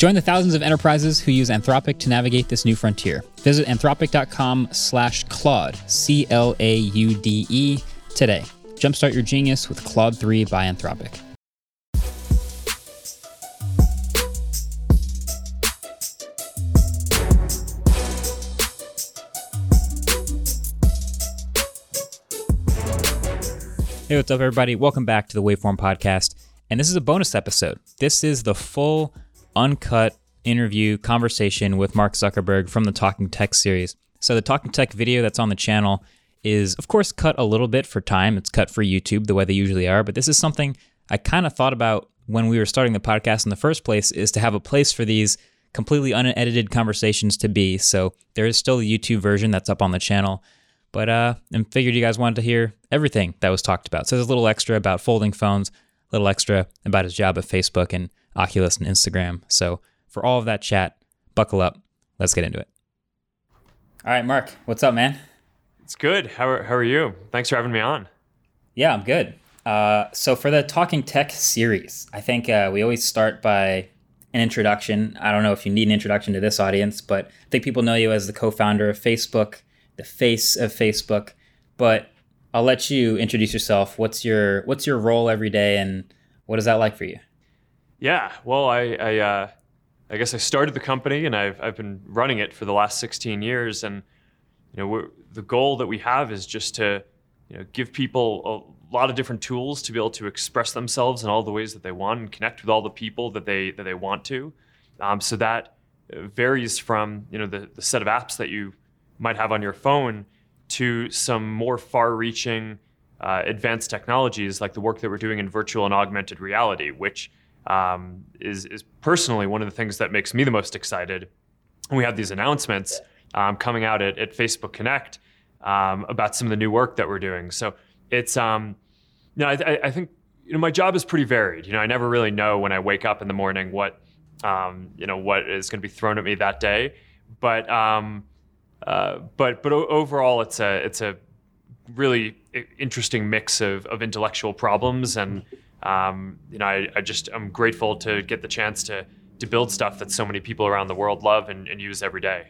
Join the thousands of enterprises who use Anthropic to navigate this new frontier. Visit anthropic.com slash Claude, C-L-A-U-D-E, today. Jumpstart your genius with Claude 3 by Anthropic. Hey, what's up, everybody? Welcome back to the Waveform Podcast. And this is a bonus episode. This is the full, uncut interview conversation with Mark Zuckerberg from the Talking Tech series. So, the Talking Tech video that's on the channel is, of course, cut a little bit for time. It's cut for YouTube the way they usually are. But this is something I kind of thought about when we were starting the podcast in the first place is to have a place for these completely unedited conversations to be. So, there is still the YouTube version that's up on the channel. But uh, and figured you guys wanted to hear everything that was talked about. So there's a little extra about folding phones, a little extra about his job at Facebook and Oculus and Instagram. So for all of that chat, buckle up. Let's get into it. All right, Mark, what's up, man? It's good. How are, how are you? Thanks for having me on. Yeah, I'm good. Uh, so for the Talking Tech series, I think uh, we always start by an introduction. I don't know if you need an introduction to this audience, but I think people know you as the co-founder of Facebook the face of Facebook. But I'll let you introduce yourself. What's your what's your role every day, and what is that like for you? Yeah, well, I I, uh, I guess I started the company, and I've I've been running it for the last 16 years, and you know the goal that we have is just to you know give people a lot of different tools to be able to express themselves in all the ways that they want and connect with all the people that they that they want to. Um, so that varies from you know the, the set of apps that you might have on your phone to some more far reaching uh, advanced technologies like the work that we're doing in virtual and augmented reality, which um, is, is personally one of the things that makes me the most excited. We have these announcements um, coming out at, at Facebook Connect um, about some of the new work that we're doing. So it's, um, you know, I, I, think, you know, my job is pretty varied. You know, I never really know when I wake up in the morning what, um, you know, what is going to be thrown at me that day. But, um, uh, but but overall, it's a it's a really interesting mix of, of intellectual problems, and um, you know, I, I, just I'm grateful to get the chance to to build stuff that so many people around the world love and, and use every day.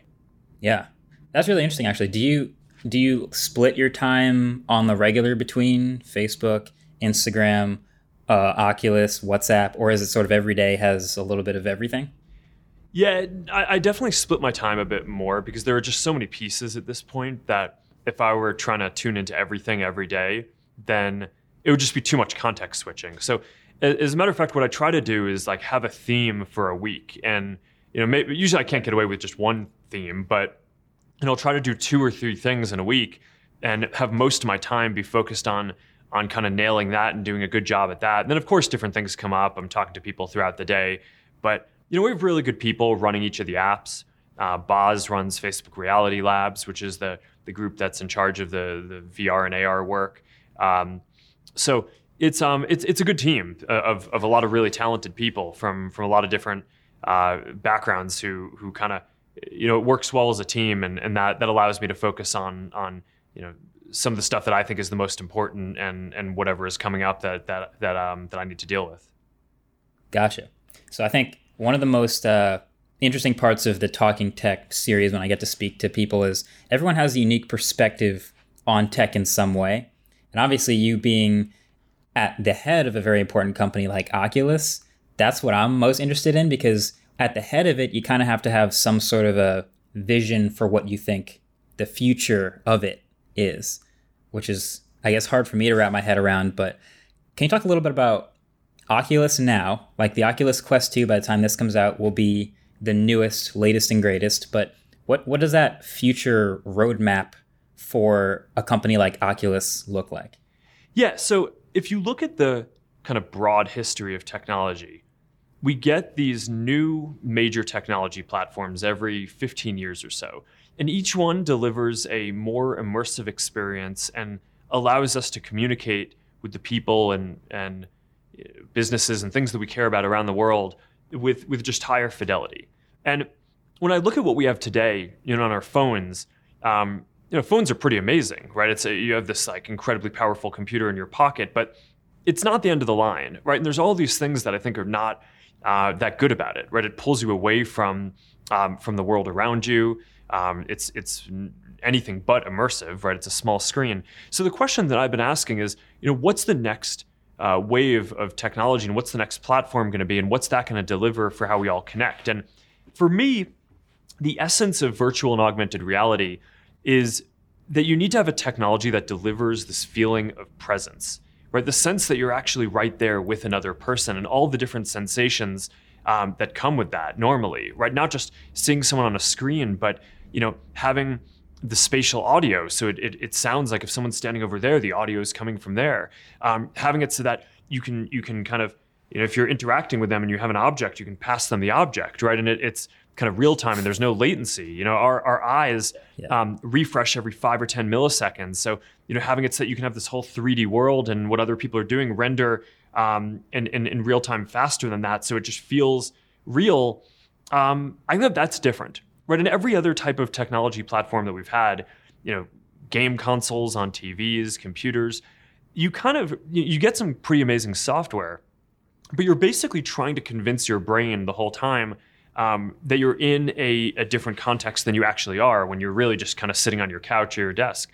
Yeah, that's really interesting. Actually, do you do you split your time on the regular between Facebook, Instagram, uh, Oculus, WhatsApp, or is it sort of every day has a little bit of everything? Yeah, I, I, definitely split my time a bit more because there are just so many pieces at this point that if I were trying to tune into everything every day, then it would just be too much context switching. So, as a matter of fact, what I try to do is like have a theme for a week, and you know, maybe, usually I can't get away with just one theme, but know, I'll try to do two or three things in a week, and have most of my time be focused on on kind of nailing that and doing a good job at that. And then, of course, different things come up. I'm talking to people throughout the day, but you know, we have really good people running each of the apps. Uh, Boz runs Facebook Reality Labs, which is the the group that's in charge of the the VR and AR work. Um, so it's um it's it's a good team of of a lot of really talented people from from a lot of different uh, backgrounds who who kind of you know it works well as a team, and and that that allows me to focus on on you know some of the stuff that I think is the most important and and whatever is coming up that that that um that I need to deal with. Gotcha. So I think one of the most uh, interesting parts of the Talking Tech series when I get to speak to people is everyone has a unique perspective on tech in some way. And obviously, you being at the head of a very important company like Oculus, that's what I'm most interested in because at the head of it, you kind of have to have some sort of a vision for what you think the future of it is, which is, I guess, hard for me to wrap my head around. But can you talk a little bit about Oculus now, like the Oculus Quest 2 by the time this comes out will be the newest, latest and greatest, but what what does that future roadmap for a company like Oculus look like? Yeah, so if you look at the kind of broad history of technology, we get these new major technology platforms every 15 years or so. and each one delivers a more immersive experience and allows us to communicate with the people and and uh, businesses and things that we care about around the world with with just higher fidelity. And when I look at what we have today, you know, on our phones, um, you know, phones are pretty amazing, right? It's a, you have this like incredibly powerful computer in your pocket, but it's not the end of the line, right? And there's all these things that I think are not uh, that good about it, right? It pulls you away from um, from the world around you. Um, it's it's anything but immersive, right? It's a small screen. So the question that I've been asking is, you know, what's the next uh, wave of technology, and what's the next platform going to be, and what's that going to deliver for how we all connect? And for me, the essence of virtual and augmented reality is that you need to have a technology that delivers this feeling of presence, right? The sense that you're actually right there with another person and all the different sensations um, that come with that normally, right? Not just seeing someone on a screen, but you know having the spatial audio, so it, it, it sounds like if someone's standing over there, the audio is coming from there. Um, having it so that you can you can kind of you know if you're interacting with them and you have an object, you can pass them the object, right? And it, it's kind of real time and there's no latency. You know, our, our eyes yeah. um, refresh every five or 10 milliseconds. So, you know, having it so that you can have this whole 3D world and what other people are doing render um, in, in, in, real time faster than that. So it just feels real. Um, I think that that's different, right? In every other type of technology platform that we've had, you know, game consoles on TVs, computers, you kind of, you get some pretty amazing software, but you're basically trying to convince your brain the whole time um, that you're in a, a different context than you actually are when you're really just kind of sitting on your couch or your desk.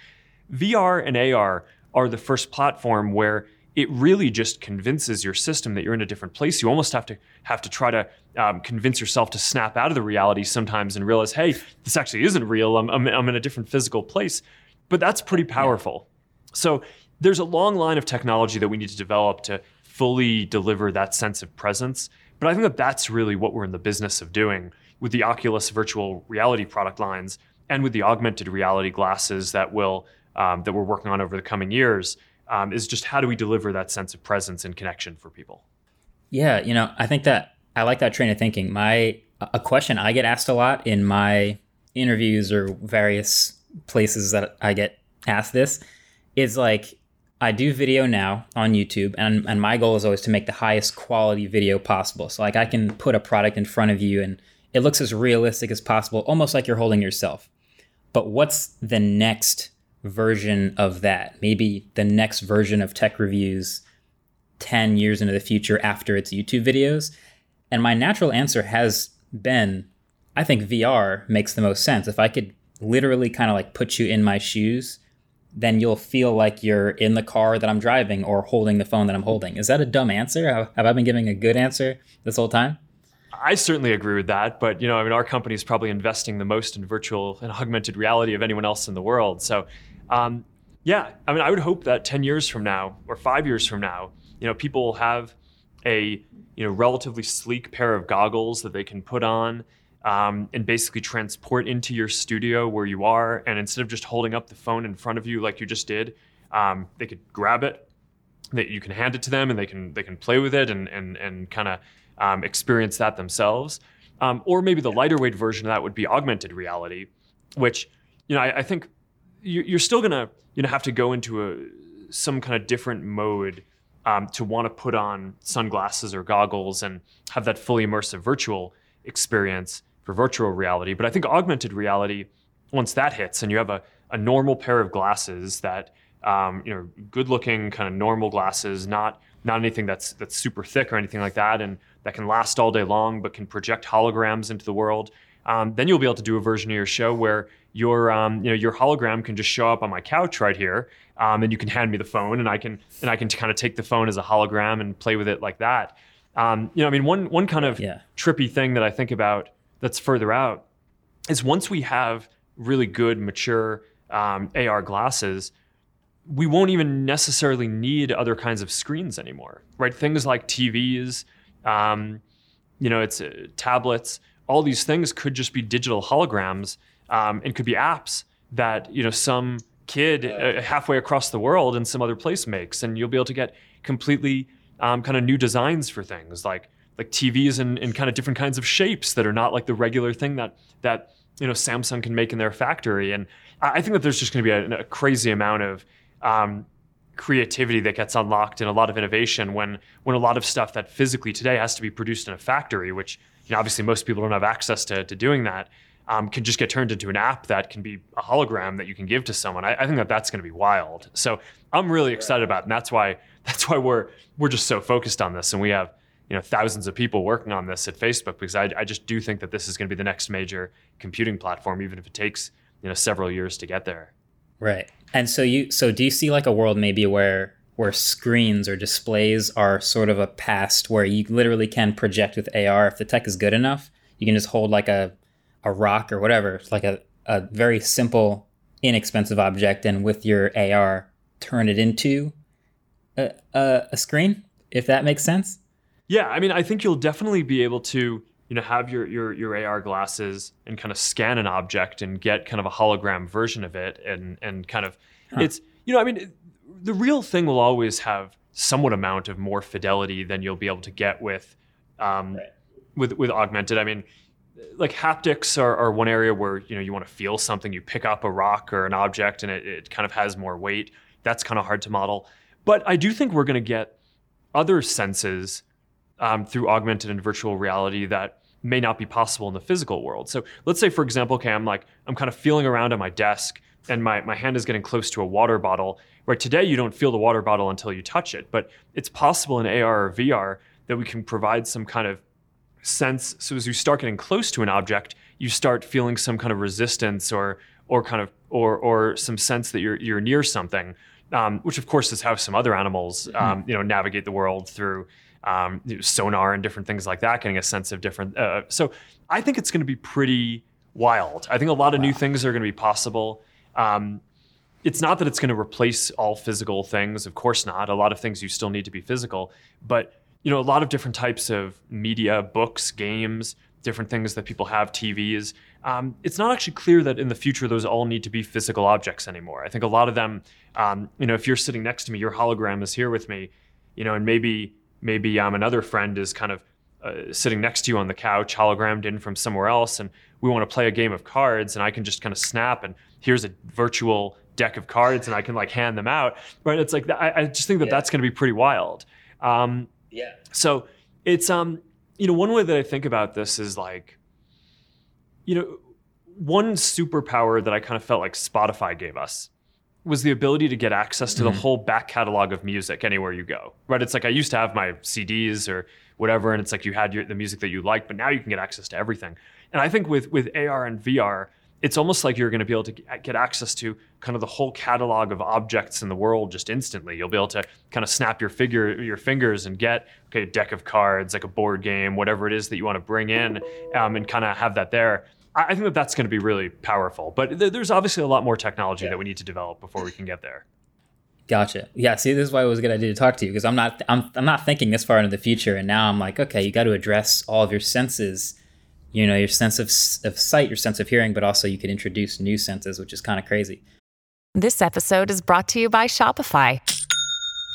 VR and AR are the first platform where it really just convinces your system that you're in a different place. You almost have to have to try to um, convince yourself to snap out of the reality sometimes and realize, hey, this actually isn't real. I'm, I'm, I'm in a different physical place. But that's pretty powerful. Yeah. So there's a long line of technology that we need to develop to fully deliver that sense of presence. But I think that that's really what we're in the business of doing with the Oculus virtual reality product lines and with the augmented reality glasses that will um, that we're working on over the coming years. Um, is just how do we deliver that sense of presence and connection for people? Yeah, you know, I think that I like that train of thinking. My a question I get asked a lot in my interviews or various places that I get asked this is like I do video now on YouTube, and, and my goal is always to make the highest quality video possible. So, like, I can put a product in front of you and it looks as realistic as possible, almost like you're holding yourself. But what's the next version of that? Maybe the next version of tech reviews 10 years into the future after its YouTube videos? And my natural answer has been I think VR makes the most sense. If I could literally kind of like put you in my shoes then you'll feel like you're in the car that I'm driving or holding the phone that I'm holding. Is that a dumb answer? Have I been giving a good answer this whole time? I certainly agree with that, but you know, I mean, our company is probably investing the most in virtual and augmented reality of anyone else in the world. So, um, yeah, I mean, I would hope that 10 years from now or five years from now, you know, people will have a you know relatively sleek pair of goggles that they can put on um, and basically transport into your studio where you are. And instead of just holding up the phone in front of you like you just did, um, they could grab it, that you can hand it to them, and they can they can play with it and and and kind of um, experience that themselves. Um, or maybe the lighter weight version of that would be augmented reality, which you know I, I think you're still gonna you know have to go into a some kind of different mode um, to want to put on sunglasses or goggles and have that fully immersive virtual experience for virtual reality. But I think augmented reality, once that hits and you have a, a normal pair of glasses that, um, you know, good looking kind of normal glasses, not not anything that's that's super thick or anything like that, and that can last all day long, but can project holograms into the world. Um, then you'll be able to do a version of your show where your um, you know your hologram can just show up on my couch right here, um, and you can hand me the phone, and I can and I can kind of take the phone as a hologram and play with it like that. Um, you know, I mean, one one kind of yeah. trippy thing that I think about that's further out is once we have really good, mature um, AR glasses, we won't even necessarily need other kinds of screens anymore, right? Things like TVs, um, you know, it's uh, tablets. All these things could just be digital holograms um, and could be apps that you know some kid uh, halfway across the world in some other place makes, and you'll be able to get completely um, kind of new designs for things like like TVs in, in kind of different kinds of shapes that are not like the regular thing that that you know Samsung can make in their factory. And I think that there's just going to be a, a, crazy amount of um, creativity that gets unlocked and a lot of innovation when when a lot of stuff that physically today has to be produced in a factory, which you know, obviously most people don't have access to, to doing that, um, can just get turned into an app that can be a hologram that you can give to someone. I, I think that that's going to be wild. So I'm really excited about, it, and that's why that's why we're we're just so focused on this, and we have you know thousands of people working on this at Facebook because I, I just do think that this is going to be the next major computing platform, even if it takes you know several years to get there. Right. And so you so do you see like a world maybe where where screens or displays are sort of a past where you literally can project with AR if the tech is good enough, you can just hold like a a rock or whatever, like a, a very simple, inexpensive object and with your AR turn it into a, a, a screen, if that makes sense. Yeah, I mean, I think you'll definitely be able to you know have your your your AR glasses and kind of scan an object and get kind of a hologram version of it and and kind of huh. it's you know I mean the real thing will always have somewhat amount of more fidelity than you'll be able to get with um, right. with with augmented. I mean like haptics are, are one area where you know you want to feel something you pick up a rock or an object and it, it kind of has more weight that's kind of hard to model but i do think we're going to get other senses um, through augmented and virtual reality that may not be possible in the physical world. So let's say, for example, okay, I'm like, I'm kind of feeling around on my desk and my, my hand is getting close to a water bottle. Where today you don't feel the water bottle until you touch it, but it's possible in AR or VR that we can provide some kind of sense. So as you start getting close to an object, you start feeling some kind of resistance or or kind of or or some sense that you're you're near something. Um, which of course is how some other animals hmm. um, you know navigate the world through um, sonar and different things like that, getting a sense of different. Uh, so I think it's going to be pretty wild. I think a lot of wow. new things are going to be possible. Um, it's not that it's going to replace all physical things, of course not. A lot of things you still need to be physical, but you know, a lot of different types of media, books, games, different things that people have, TVs. Um, it's not actually clear that in the future those all need to be physical objects anymore. I think a lot of them, um, you know, if you're sitting next to me, your hologram is here with me, you know, and maybe maybe um, another friend is kind of uh, sitting next to you on the couch, hologrammed in from somewhere else, and we want to play a game of cards, and I can just kind of snap, and here's a virtual deck of cards, and I can like hand them out. Right? It's like I, I just think that yeah. that's going to be pretty wild. Um, yeah. So it's um, you know, one way that I think about this is like, you know, one superpower that I kind of felt like Spotify gave us was the ability to get access to mm-hmm. the whole back catalog of music anywhere you go. Right? It's like I used to have my CDs or whatever, and it's like you had your, the music that you liked, but now you can get access to everything. And I think with with AR and VR, it's almost like you're going to be able to get access to kind of the whole catalog of objects in the world just instantly. You'll be able to kind of snap your figure your fingers and get okay a deck of cards, like a board game, whatever it is that you want to bring in, um, and kind of have that there. I think that that's going to be really powerful. But th- there's obviously a lot more technology yeah. that we need to develop before we can get there. Gotcha. Yeah. See, this is why it was a good idea to talk to you because I'm not I'm I'm not thinking this far into the future, and now I'm like, okay, you got to address all of your senses. You know, your sense of of sight, your sense of hearing, but also you could introduce new senses, which is kind of crazy. This episode is brought to you by Shopify.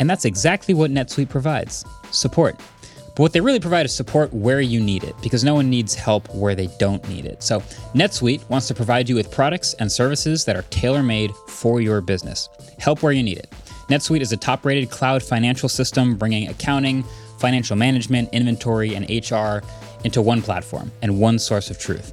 And that's exactly what NetSuite provides support. But what they really provide is support where you need it, because no one needs help where they don't need it. So, NetSuite wants to provide you with products and services that are tailor made for your business. Help where you need it. NetSuite is a top rated cloud financial system bringing accounting, financial management, inventory, and HR into one platform and one source of truth.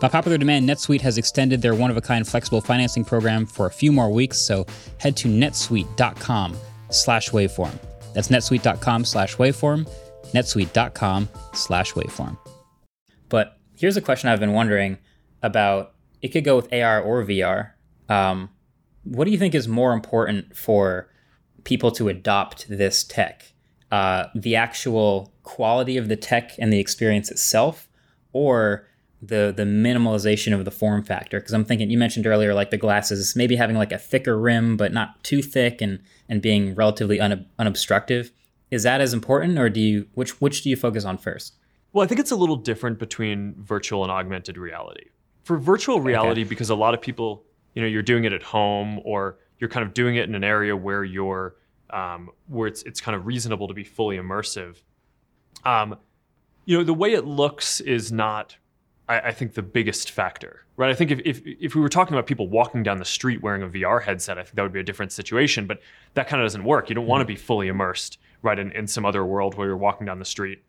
By popular demand, NetSuite has extended their one of a kind flexible financing program for a few more weeks, so head to netsuite.com slash waveform. That's netsuite.com slash waveform, netsuite.com slash waveform. But here's a question I've been wondering about. It could go with AR or VR. Um, what do you think is more important for people to adopt this tech? Uh, the actual quality of the tech and the experience itself, or the the minimalization of the form factor? Because I'm thinking you mentioned earlier, like the glasses, maybe having like a thicker rim but not too thick, and and being relatively unob- unobstructive. Is that as important, or do you which which do you focus on first? Well, I think it's a little different between virtual and augmented reality. For virtual reality, okay. because a lot of people, you know, you're doing it at home or you're kind of doing it in an area where you're um, where it's it's kind of reasonable to be fully immersive. Um, you know, the way it looks is not, I, I, think, the biggest factor, right? I think if, if if we were talking about people walking down the street wearing a VR headset, I think that would be a different situation. But that kind of doesn't work. You don't want to be fully immersed, right, in, in some other world where you're walking down the street.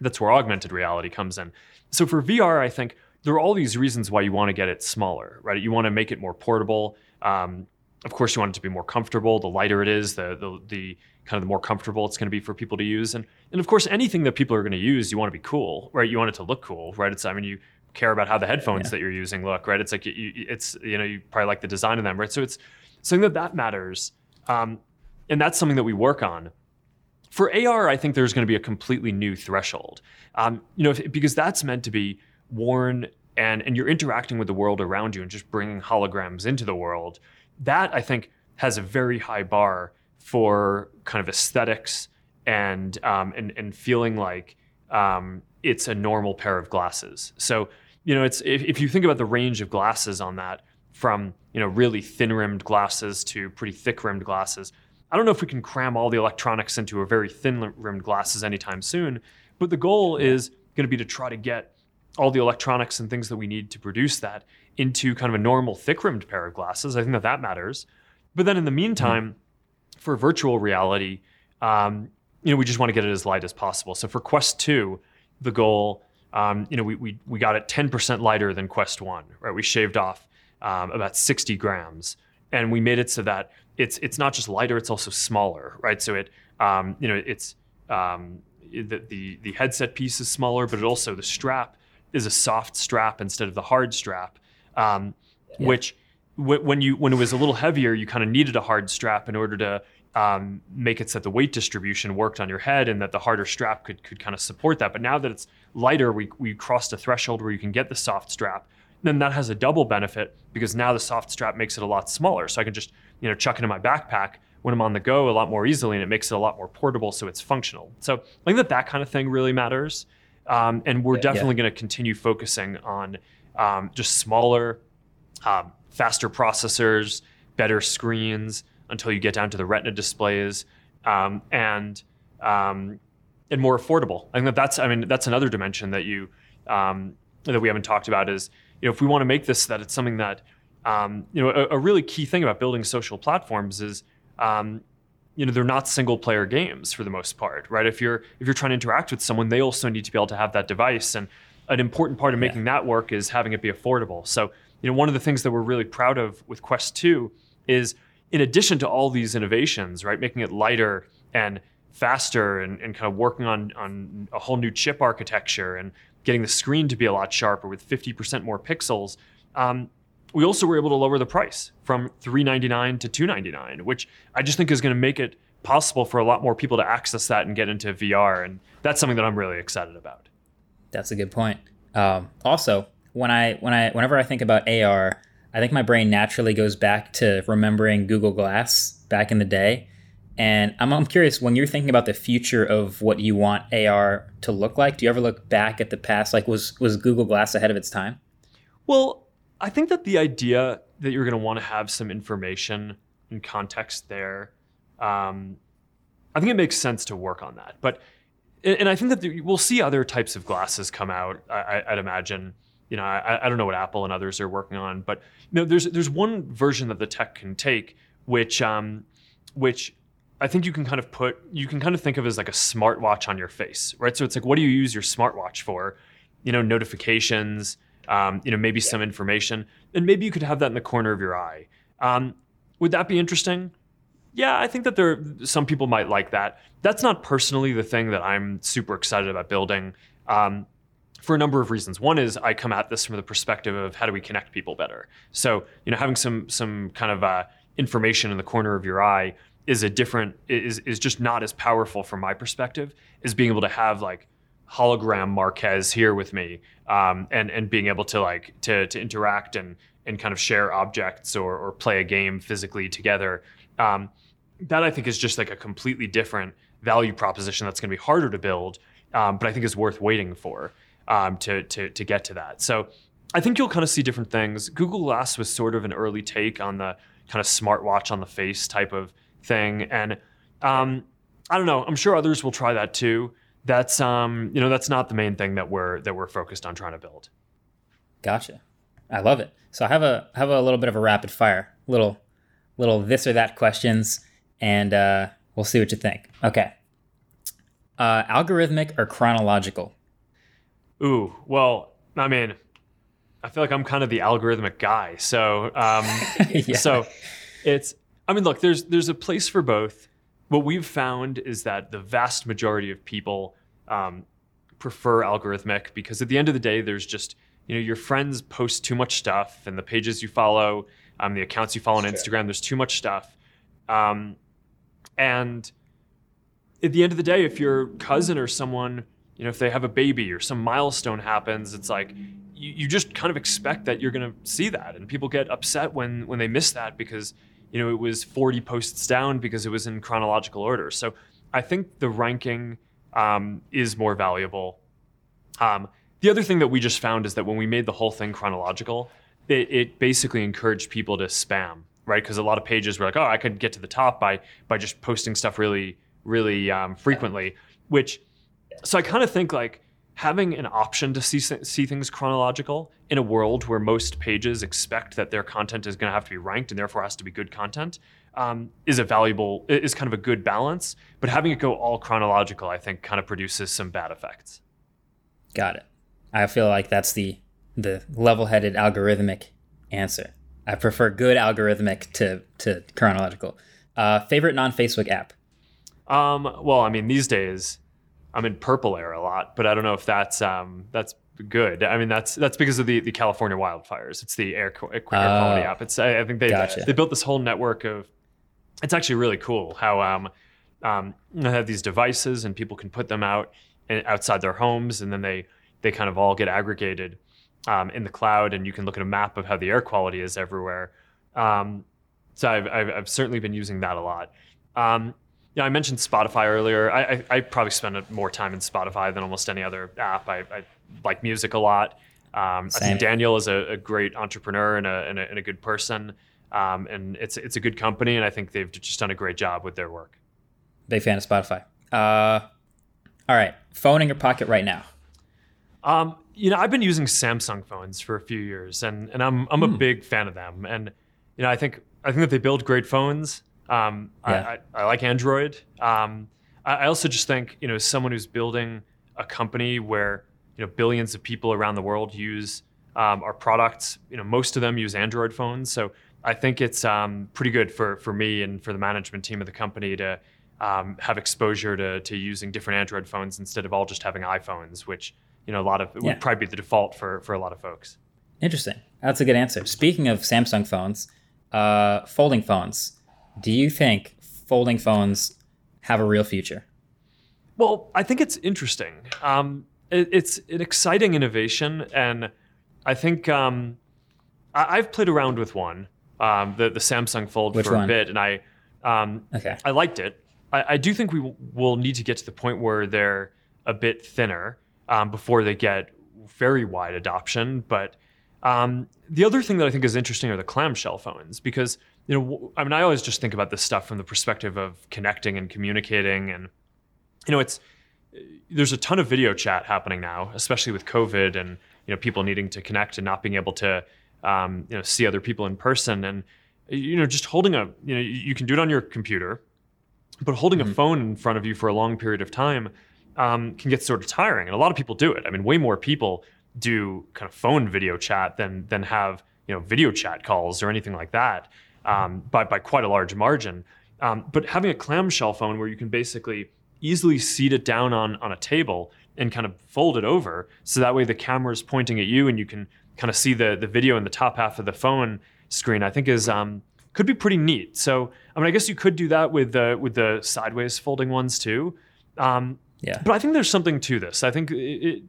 That's where augmented reality comes in. So for VR, I think there are all these reasons why you want to get it smaller, right? You want to make it more portable. Um, of course, you want it to be more comfortable. The lighter it is, the the, the kind of the more comfortable it's going to be for people to use. And and of course, anything that people are going to use, you want to be cool, right? You want it to look cool, right? It's I mean, you care about how the headphones yeah. that you're using look, right? It's like you, it's you know you probably like the design of them, right? So it's something that that matters, um, and that's something that we work on. For AR, I think there's going to be a completely new threshold, um, you know, if, because that's meant to be worn and and you're interacting with the world around you and just bringing holograms into the world that I think has a very high bar for kind of aesthetics and um, and and feeling like um, it's a normal pair of glasses. So you know, it's if, if you think about the range of glasses on that, from you know really thin rimmed glasses to pretty thick rimmed glasses. I don't know if we can cram all the electronics into a very thin rimmed glasses anytime soon, but the goal is going to be to try to get all the electronics and things that we need to produce that into kind of a normal thick rimmed pair of glasses. I think that that matters. But then in the meantime, mm-hmm. For virtual reality, um, you know, we just want to get it as light as possible. So for Quest 2, the goal, um, you know, we, we, we got it 10% lighter than Quest 1, right? We shaved off um, about 60 grams and we made it so that it's, it's not just lighter, it's also smaller, right? So it, um, you know, it's, um, the, the, the headset piece is smaller, but it also, the strap is a soft strap instead of the hard strap um, yeah. which when you when it was a little heavier, you kind of needed a hard strap in order to um, make it so that the weight distribution worked on your head and that the harder strap could could kind of support that. But now that it's lighter, we we crossed a threshold where you can get the soft strap. Then that has a double benefit because now the soft strap makes it a lot smaller. So I can just you know chuck it in my backpack when I'm on the go a lot more easily, and it makes it a lot more portable, so it's functional. So I think that that kind of thing really matters. Um, and we're yeah, definitely yeah. going to continue focusing on um, just smaller, um, faster processors, better screens until you get down to the Retina displays, um, and um, and more affordable. I think that that's I mean that's another dimension that you um, that we haven't talked about is you know if we want to make this that it's something that um, you know a, a, really key thing about building social platforms is you know they're not single player games for the most part right if you're if you're trying to interact with someone they also need to be able to have that device and an important part of making yeah. that work is having it be affordable. So, you know, one of the things that we're really proud of with Quest 2 is in addition to all these innovations, right, making it lighter and faster and, and kind of working on, on a whole new chip architecture and getting the screen to be a lot sharper with 50% more pixels. Um, we also were able to lower the price from 399 to 299 which i just think is going to make it possible for a lot more people to access that and get into vr and that's something that i'm really excited about that's a good point. Um, also, when I when I whenever I think about AR, I think my brain naturally goes back to remembering Google Glass back in the day. And I'm, I'm curious when you're thinking about the future of what you want AR to look like. Do you ever look back at the past? Like, was was Google Glass ahead of its time? Well, I think that the idea that you're going to want to have some information and context there, um, I think it makes sense to work on that. But and I think that we'll see other types of glasses come out. I, would imagine. You know, I, I, don't know what Apple and others are working on, but you know, there's there's one version that the tech can take, which um, which I think you can kind of put you can kind of think of as like a smartwatch on your face, right? So it's like, what do you use your smartwatch for? You know, notifications. Um, you know, maybe some information, and maybe you could have that in the corner of your eye. Um, would that be interesting? yeah, I think that there some people might like that. That's not personally the thing that I'm super excited about building. Um, for a number of reasons. One is I come at this from the perspective of how do we connect people better. So you know, having some some kind of uh, information in the corner of your eye is a different is is just not as powerful from my perspective as being able to have like hologram Marquez here with me um, and and being able to like to to interact and and kind of share objects or or play a game physically together. Um, that I think is just like a completely different value proposition that's going to be harder to build, um, but I think is worth waiting for um, to, to, to get to that. So I think you'll kind of see different things. Google Glass was sort of an early take on the kind of smartwatch on the face type of thing, and um, I don't know. I'm sure others will try that too. That's um, you know that's not the main thing that we're that we're focused on trying to build. Gotcha. I love it. So I have a have a little bit of a rapid fire, little little this or that questions, and uh, we'll see what you think. Okay. Uh, algorithmic or chronological? Ooh, well, I mean, I feel like I'm kind of the algorithmic guy. So, um, yeah. so it's. I mean, look, there's there's a place for both. What we've found is that the vast majority of people um, prefer algorithmic because at the end of the day, there's just you know your friends post too much stuff, and the pages you follow, um, the accounts you follow on Instagram, there's too much stuff, um, and at the end of the day, if your cousin or someone you know, if they have a baby or some milestone happens, it's like you, you just kind of expect that you're going to see that, and people get upset when when they miss that because you know it was 40 posts down because it was in chronological order. So I think the ranking um, is more valuable. Um, the other thing that we just found is that when we made the whole thing chronological, it, it basically encouraged people to spam, right? Because a lot of pages were like, oh, I could get to the top by by just posting stuff really, really um, frequently, which so I kind of think like having an option to see see things chronological in a world where most pages expect that their content is going to have to be ranked and therefore has to be good content um, is a valuable is kind of a good balance. But having it go all chronological, I think, kind of produces some bad effects. Got it. I feel like that's the the level-headed algorithmic answer. I prefer good algorithmic to to chronological. Uh, favorite non-Facebook app? Um, well, I mean, these days I'm in PurpleAir a lot, but I don't know if that's um, that's good. I mean, that's that's because of the, the California wildfires. It's the air, air quality oh. app. It's I, I think they gotcha. they built this whole network of. It's actually really cool how um, um, they have these devices and people can put them out and outside their homes, and then they they kind of all get aggregated um, in the cloud, and you can look at a map of how the air quality is everywhere. Um, so I've, I've, I've certainly been using that a lot. Um, yeah, I mentioned Spotify earlier. I, I, I, probably spend more time in Spotify than almost any other app. I, I like music a lot. Um, I think Daniel is a, a great entrepreneur and a, and a, and a good person. Um, and it's it's a good company, and I think they've just done a great job with their work. Big fan of Spotify. Uh, all right, phone in your pocket right now. Um, you know, I've been using Samsung phones for a few years, and and I'm I'm a hmm. big fan of them. And you know, I think I think that they build great phones. Um, yeah. I, I, like Android. Um, I, I also just think, you know, as someone who's building a company where, you know, billions of people around the world use um, our products, you know, most of them use Android phones. So I think it's um, pretty good for, for me and for the management team of the company to um, have exposure to, to using different Android phones instead of all just having iPhones, which, you know, a lot of, it yeah. would probably be the default for, for a lot of folks. Interesting. That's a good answer. Speaking of Samsung phones, uh, folding phones do you think folding phones have a real future? Well, I think it's interesting. Um, it, it's an exciting innovation, and I think um, I, have played around with one, um, the the Samsung Fold Which for one? a bit, and I um, okay. I liked it. I, I, do think we w- will need to get to the point where they're a bit thinner um, before they get very wide adoption. But um, the other thing that I think is interesting are the clamshell phones because you know, I mean, I always just think about this stuff from the perspective of connecting and communicating, and you know, it's there's a ton of video chat happening now, especially with COVID and you know people needing to connect and not being able to um, you know see other people in person, and you know, just holding a you know you can do it on your computer, but holding mm-hmm. a phone in front of you for a long period of time um, can get sort of tiring, and a lot of people do it. I mean, way more people do kind of phone video chat than than have you know video chat calls or anything like that um, by, by quite a large margin. Um, but having a clamshell phone where you can basically easily seat it down on on a table and kind of fold it over, so that way the camera is pointing at you and you can kind of see the the video in the top half of the phone screen. I think is um, could be pretty neat. So I mean, I guess you could do that with the with the sideways folding ones too. Um, Yeah. but I think there's something to this. I think it,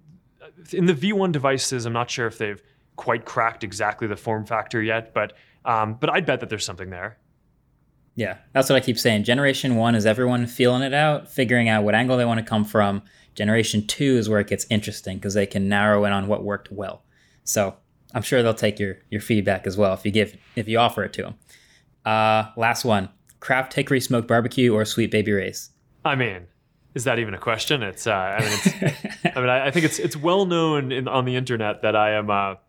in the V1 devices, I'm not sure if they've quite cracked exactly the form factor yet, but um, but I'd bet that there's something there. Yeah, that's what I keep saying. Generation one is everyone feeling it out, figuring out what angle they want to come from. Generation two is where it gets interesting because they can narrow in on what worked well. So I'm sure they'll take your your feedback as well if you give if you offer it to them. Uh, last one: Kraft Hickory Smoked Barbecue or Sweet Baby Ray's. I mean, is that even a question? It's uh, I mean, it's, I mean, I, I think it's it's well known in, on the internet that I am a,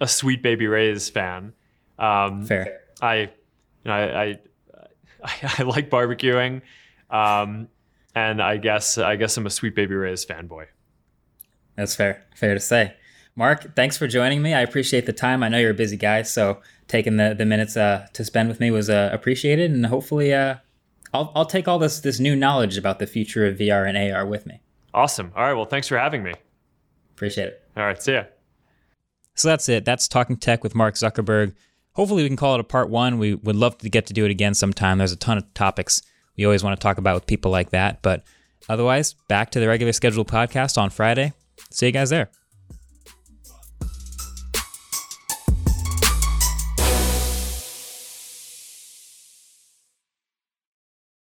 a Sweet Baby Ray's fan. Um, Fair. I, you know, I, I, I, I like barbecuing, um, and I guess I guess I'm a Sweet Baby Ray's fanboy. That's fair. Fair to say. Mark, thanks for joining me. I appreciate the time. I know you're a busy guy, so taking the, the minutes uh, to spend with me was uh, appreciated, and hopefully, uh, I'll I'll take all this this new knowledge about the future of VR and AR with me. Awesome. All right. Well, thanks for having me. Appreciate it. All right. See ya. So that's it. That's Talking Tech with Mark Zuckerberg. Hopefully, we can call it a part one. We would love to get to do it again sometime. There's a ton of topics we always want to talk about with people like that. But otherwise, back to the regular scheduled podcast on Friday. See you guys there.